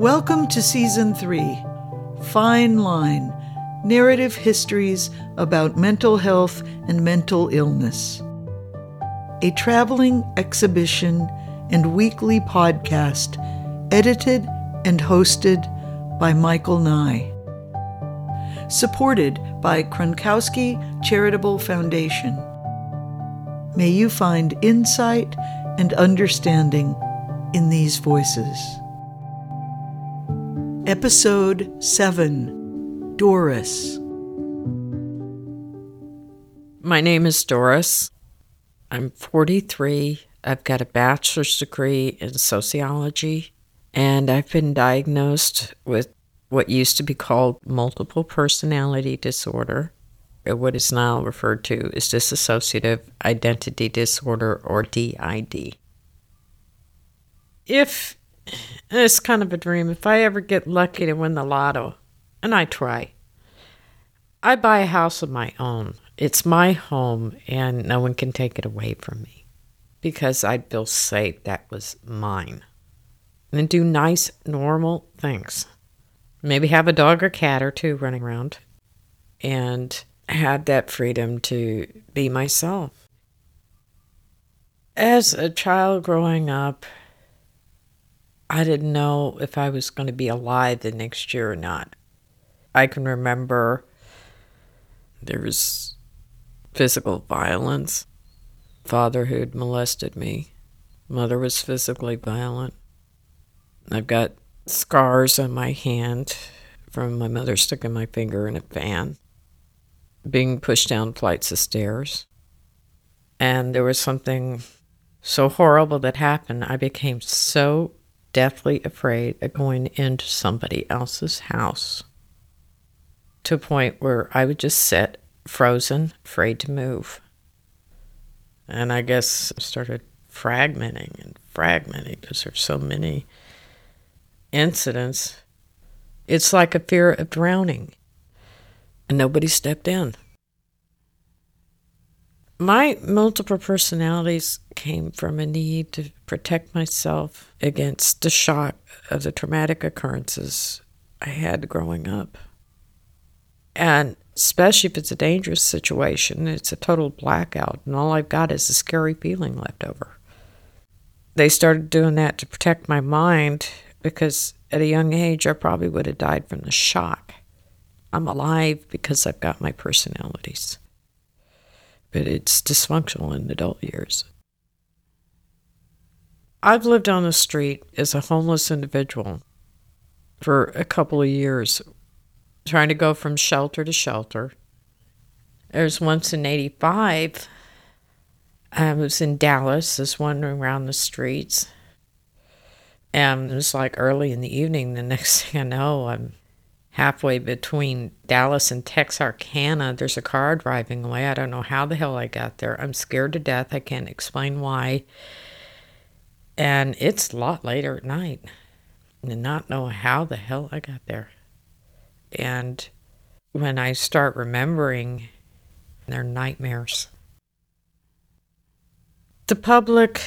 Welcome to Season 3 Fine Line Narrative Histories about Mental Health and Mental Illness. A traveling exhibition and weekly podcast edited and hosted by Michael Nye. Supported by Kronkosky Charitable Foundation. May you find insight and understanding in these voices. Episode 7 Doris. My name is Doris. I'm 43. I've got a bachelor's degree in sociology, and I've been diagnosed with what used to be called multiple personality disorder, what is now referred to as dissociative identity disorder or DID. If it's kind of a dream, if I ever get lucky to win the lotto, and I try, I buy a house of my own. It's my home, and no one can take it away from me because I'd feel safe that was mine. And do nice, normal things. Maybe have a dog or cat or two running around and had that freedom to be myself. As a child growing up, I didn't know if I was going to be alive the next year or not. I can remember there was physical violence. Father who had molested me. Mother was physically violent. I've got scars on my hand from my mother sticking my finger in a fan, being pushed down flights of stairs. And there was something so horrible that happened. I became so deathly afraid of going into somebody else's house to a point where I would just sit frozen, afraid to move. And I guess I started fragmenting and fragmenting because there's so many incidents. It's like a fear of drowning, and nobody stepped in. My multiple personalities came from a need to protect myself against the shock of the traumatic occurrences I had growing up. And especially if it's a dangerous situation, it's a total blackout, and all I've got is a scary feeling left over. They started doing that to protect my mind because at a young age I probably would have died from the shock. I'm alive because I've got my personalities. But it's dysfunctional in adult years. I've lived on the street as a homeless individual for a couple of years trying to go from shelter to shelter. There was once in 85, I was in Dallas, just wandering around the streets. And it was like early in the evening. The next thing I know, I'm halfway between Dallas and Texarkana. There's a car driving away. I don't know how the hell I got there. I'm scared to death. I can't explain why. And it's a lot later at night. And not know how the hell I got there. And when I start remembering, they're nightmares. The public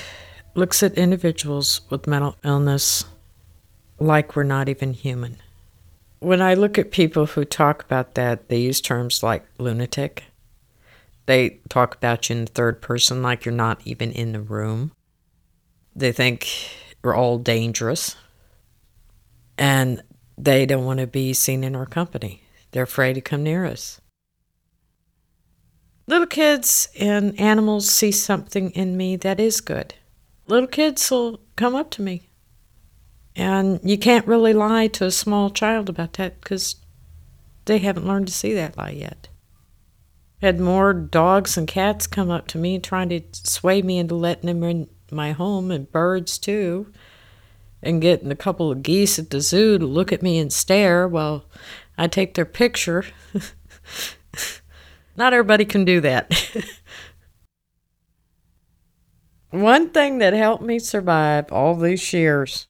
looks at individuals with mental illness like we're not even human. When I look at people who talk about that, they use terms like lunatic. They talk about you in the third person like you're not even in the room. They think we're all dangerous. And they don't want to be seen in our company. They're afraid to come near us. Little kids and animals see something in me that is good. Little kids will come up to me. And you can't really lie to a small child about that because they haven't learned to see that lie yet. Had more dogs and cats come up to me trying to sway me into letting them in my home, and birds too and getting a couple of geese at the zoo to look at me and stare while I take their picture. Not everybody can do that. One thing that helped me survive all these years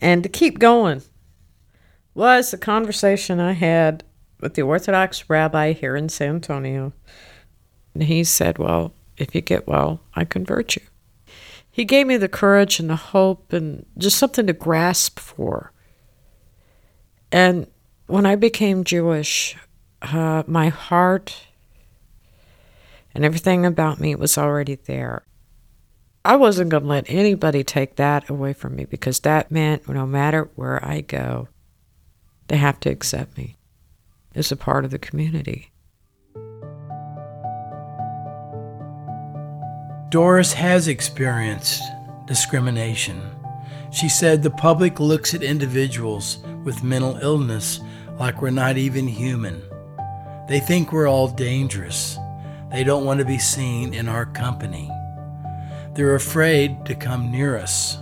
and to keep going was the conversation I had with the Orthodox rabbi here in San Antonio. And he said, Well, if you get well, I convert you he gave me the courage and the hope and just something to grasp for And when I became Jewish, uh, my heart and everything about me was already there. I wasn't going to let anybody take that away from me because that meant no matter where I go, they have to accept me as a part of the community. Doris has experienced discrimination. She said the public looks at individuals with mental illness like we're not even human. They think we're all dangerous. They don't want to be seen in our company. They're afraid to come near us.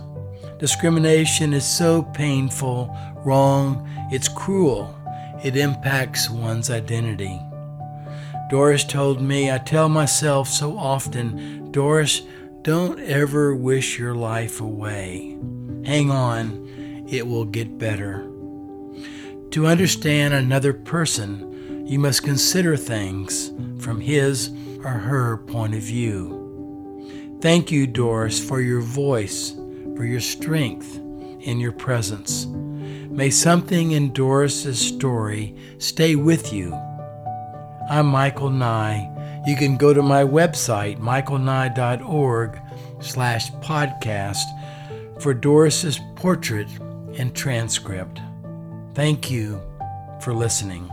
Discrimination is so painful, wrong, it's cruel. It impacts one's identity. Doris told me, I tell myself so often, Doris, don't ever wish your life away. Hang on, it will get better. To understand another person, you must consider things from his or her point of view. Thank you, Doris, for your voice, for your strength in your presence. May something in Doris's story stay with you I'm Michael Nye. You can go to my website, michaelnye.org slash podcast for Doris's portrait and transcript. Thank you for listening.